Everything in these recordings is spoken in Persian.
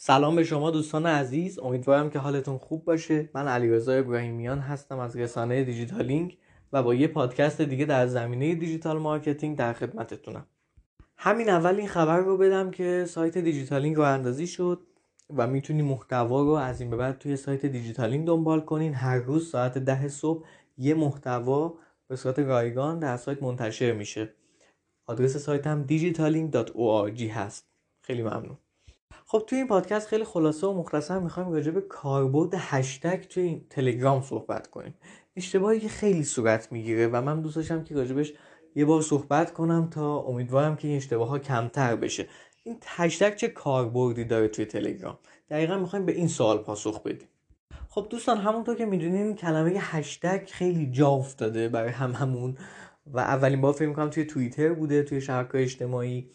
سلام به شما دوستان عزیز. امیدوارم که حالتون خوب باشه. من علیرضا ابراهیمیان هستم از رسانه دیجیتالینگ و با یه پادکست دیگه در زمینه digital marketing در خدمتتونم. همین اول این خبر رو بدم که سایت دیجیتالینگ راه‌اندازی شد و می‌تونی محتوا رو از این به بعد توی سایت دیجیتالینگ دنبال کنین. هر روز ساعت ده صبح یه محتوا به صورت رایگان در سایت منتشر میشه. آدرس سایت هم digitaling.org هست. خیلی ممنون. خب توی این پادکست خیلی خلاصه و مختصر می‌خوایم راجع به کاربرد هشتگ توی تلگرام صحبت کنیم. اشتباهی که خیلی صورت می‌گیره و من دوست داشتم که راجبش یه بار صحبت کنم تا امیدوارم که این اشتباه ها کمتر بشه. این هشتگ چه کاربردی داره توی تلگرام؟ دقیقا می‌خوایم به این سوال پاسخ بدیم. خب دوستان همونطور که می‌دونین کلمه هشتگ خیلی جا افتاده برای هم همون و اولین بار فکر می‌کنم توی توییتر بوده توی شبکه اجتماعی.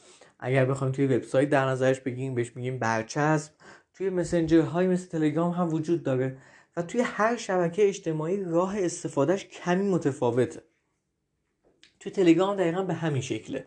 اگر بخوایم توی وبسایت در نظرش بگیم بهش میگیم برچسب. توی مسنجر های مثل تلگرام هم وجود داره و توی هر شبکه اجتماعی راه استفادهش کمی متفاوته. توی تلگرام دقیقا به همین شکله.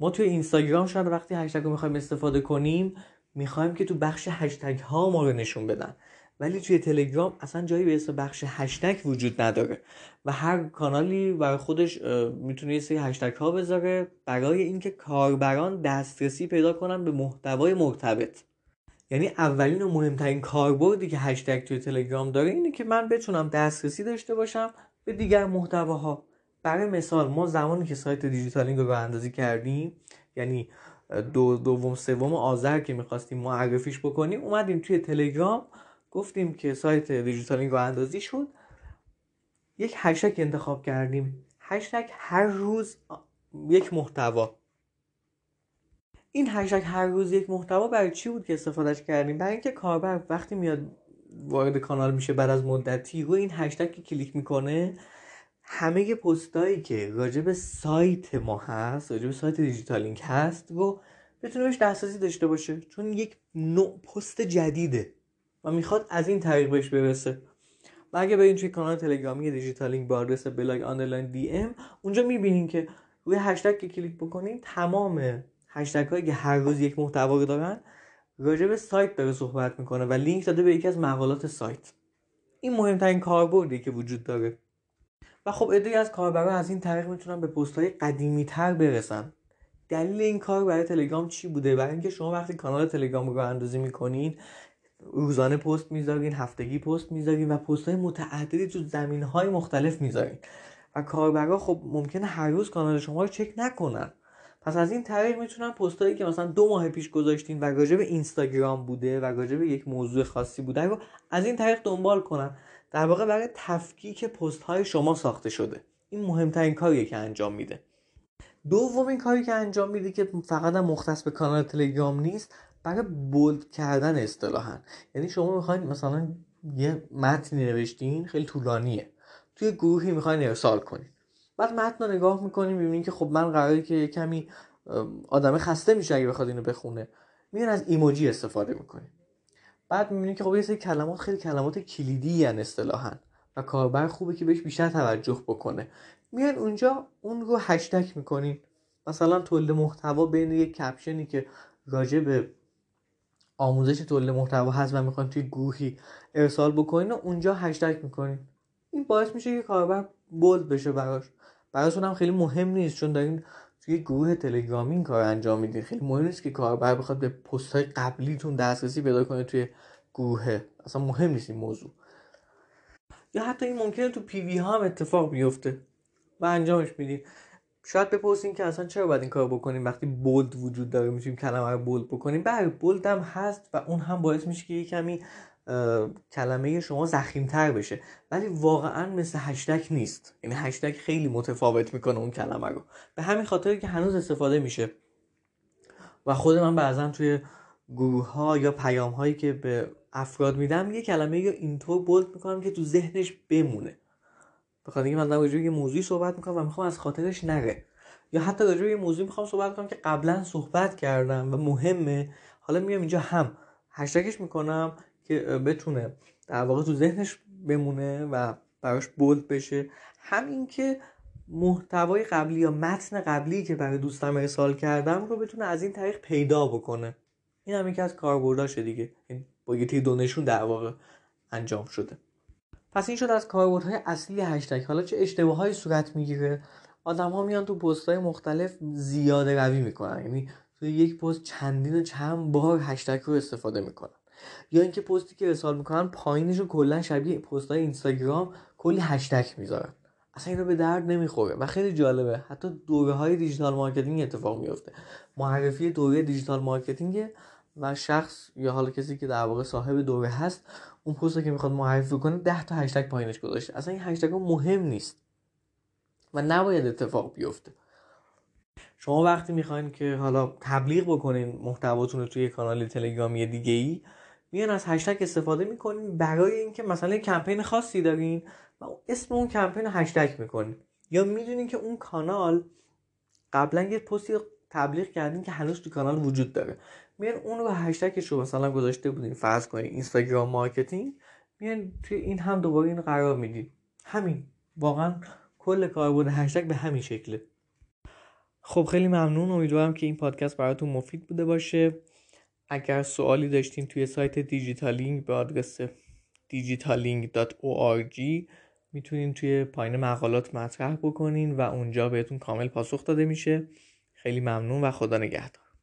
ما توی اینستاگرام شاید وقتی هشتگ رو می‌خوایم استفاده کنیم می‌خوایم که تو بخش هشتگ ها ما رو نشون بدن. ولی توی تلگرام اصلا جایی به اسم بخش هشتگ وجود نداره و هر کانالی برای خودش می‌تونه یه سری هشتگ ها بذاره برای اینکه کاربران دسترسی پیدا کنن به محتوای مرتبط. یعنی اولین و مهمترین کاربردی که هشتگ توی تلگرام داره اینه که من بتونم دسترسی داشته باشم به دیگر محتواها. برای مثال ما زمانی که سایت دیجیتالینگ رو اندازی کردیم یعنی دو دوم سوم آذر که می‌خواستیم معرفیش بکنیم اومدیم توی تلگرام گفتیم که سایت دیجیتالینگ راه‌اندازی شد. یک هشتگ انتخاب کردیم. هشتگ هر روز یک محتوا. این هشتگ هر روز یک محتوا برای چی بود که استفادهش کردیم؟ برای اینکه کاربر وقتی میاد وارد کانال میشه بعد از مدتی رو این هشتگ که کلیک می‌کنه همه پستایی که راجع به سایت ما هست راجع به سایت دیجیتالینگ هست رو بتونه بهش دسترسی داشته باشه. چون یک نوع پست جدیده. و می‌خواد از این طریق بهش برسه. و اگه برین توی کانال تلگرامی دیجیتالینگ با آدرس blog underline DM اونجا می‌بینین که روی هشتگ که کلیک بکنین تمام هشتگ هایی که هر روز یک محتوا دارن راجع به سایت داره صحبت می‌کنه و لینک داده به یکی از مقالات سایت. این مهمترین کاربردی که وجود داره. و خب عده‌ای از کاربران از این طریق می‌تونن به پست های قدیمی تر برسن. دلیل این کار برای تلگرام چی بوده؟ برای اینکه شما وقتی کانال تلگرام رو اندازی می‌کنین روزانه پست می‌ذارین هفتگی پست می‌ذارین و پست های متعددی تو زمین های مختلف می‌ذارین. و کاربرا خب ممکنه هر روز کانال شما رو چک نکنن. پس از این طریق می‌تونن پست هایی که مثلا دو ماه پیش گذاشتین و راجع اینستاگرام بوده و راجع یک موضوع خاصی بوده رو از این طریق دنبال کنن. در واقع برای تفکیک پست های شما ساخته شده. این مهمترین کاریه که انجام میده. دومین کاری که انجام میده که فقط مختص به کانال تلگرام نیست برای بولد کردن اصطلاحا. یعنی شما می‌خواین مثلا یه متنی نوشتین خیلی طولانیه. توی گروهی می‌خواین ارسال کنین. بعد متن رو نگاه می‌کنیم می‌بینین که خب من قراره که یه کمی آدم خسته میشه اگه بخواد اینو بخونه. میان از ایموجی استفاده می‌کنیم بعد می‌بینین که خب یه سری کلمات خیلی کلمات کلیدی یعنی اصطلاحا و کاربر خوبه که بهش بیشتر توجه بکنه. میان اونجا اون رو هشتگ می‌کنین. مثلا تولید محتوا بین یک کپشنی که راجع به آموزش تولید محتوا هست و می‌خواین توی گروهی ارسال بکنین و اونجا هشتگ می‌کنین. این باعث میشه که کاربر بولد بشه براش. براتون هم خیلی مهم نیست چون دارین توی گروه تلگرامی این کار انجام میدین. خیلی مهم نیست که کاربر بخواد به پست های قبلیتون دسترسی پیدا کنه توی گروه. اصلا مهم نیست این موضوع. یا حتی این ممکنه تو PV ها هم اتفاق بیفته و انجامش میدین. شاید بپرسین که اصلا چرا باید این کار بکنیم؟ وقتی bold وجود داره می‌تونیم کلمه رو bold بکنیم. بله bold هم هست و اون هم باعث میشه که یه کمی کلمه شما تر بشه. ولی واقعا مثل هشتگ نیست. یعنی هشتگ خیلی متفاوت می‌کنه اون کلمه رو. به همین خاطر که هنوز استفاده میشه. و خود من بعضا توی گروه ها یا پیام هایی که به افراد میدم یه کلمه یا اینطور بولد می‌کنم که تو ذهنش بمونه. بخاطر اینکه من در یه موضوعی صحبت می‌کنم و می‌خوام از خاطرش نره. یا حتی راجع یه موضوعی می‌خوام صحبت کنم که قبلا صحبت کردم و مهمه. حالا میام اینجا هم هشتگش می‌کنم که بتونه در واقع تو ذهنش بمونه و براش بولد بشه. همین که محتوای قبلی یا متن قبلی که برای دوستم ارسال کردم رو بتونه از این طریق پیدا بکنه. این هم یکی از کاربرداشه دیگه. این با یه دونشون در واقع انجام شده. پس این شد از کاربردهای اصلی هشتگ. حالا چه اشتباهایی صورت می‌گیره؟ آدم ها میان تو پست های مختلف زیاده روی می‌کنن. یعنی توی یک پست چندین و چند بار هشتگ رو استفاده می‌کنن. یا اینکه پستی که ارسال می‌کنن پایینش رو کلا شبیه پست های اینستاگرام کلی هشتگ می‌ذارن. اصلا اینو به درد نمی‌خوره. و خیلی جالبه حتی دوره های digital marketing اتفاق میفته معرفی دوره digital marketing و شخص یا حالا کسی که در واقع صاحب دوره هست اون پست که می‌خواد معرفی کنه 10 تا هشتگ پایینش گذاشته. اصلا این هشتگ مهم نیست و نباید اتفاق بیفته. شما وقتی می‌خواین که حالا تبلیغ بکنین محتواتون رو توی کانال تلگرامی دیگه ای میان از هشتگ استفاده می‌کنین برای اینکه مثلا کمپین خاصی دارین و اسم اون کمپین هشتگ می‌کنین. یا می‌دونین که اون کانال قبلا یه پستی تبلیغ کردین که هنوز تو کانال وجود داره. میان اون رو هشتگش رو مثلا گذاشته بودین فرض کنین Instagram marketing میان توی این هم دوباره این قرار میدین. همین. واقعا کل کاربرد هشتگ به همین شکله. خب خیلی ممنون. امیدوارم که این پادکست براتون مفید بوده باشه. اگر سوالی داشتین توی سایت دیجیتالینگ به آدرس digitaling.org می‌تونین توی پایین مقالات مطرح بکنین و اونجا بهتون کامل پاسخ داده میشه. خیلی ممنون و خدا نگهدار.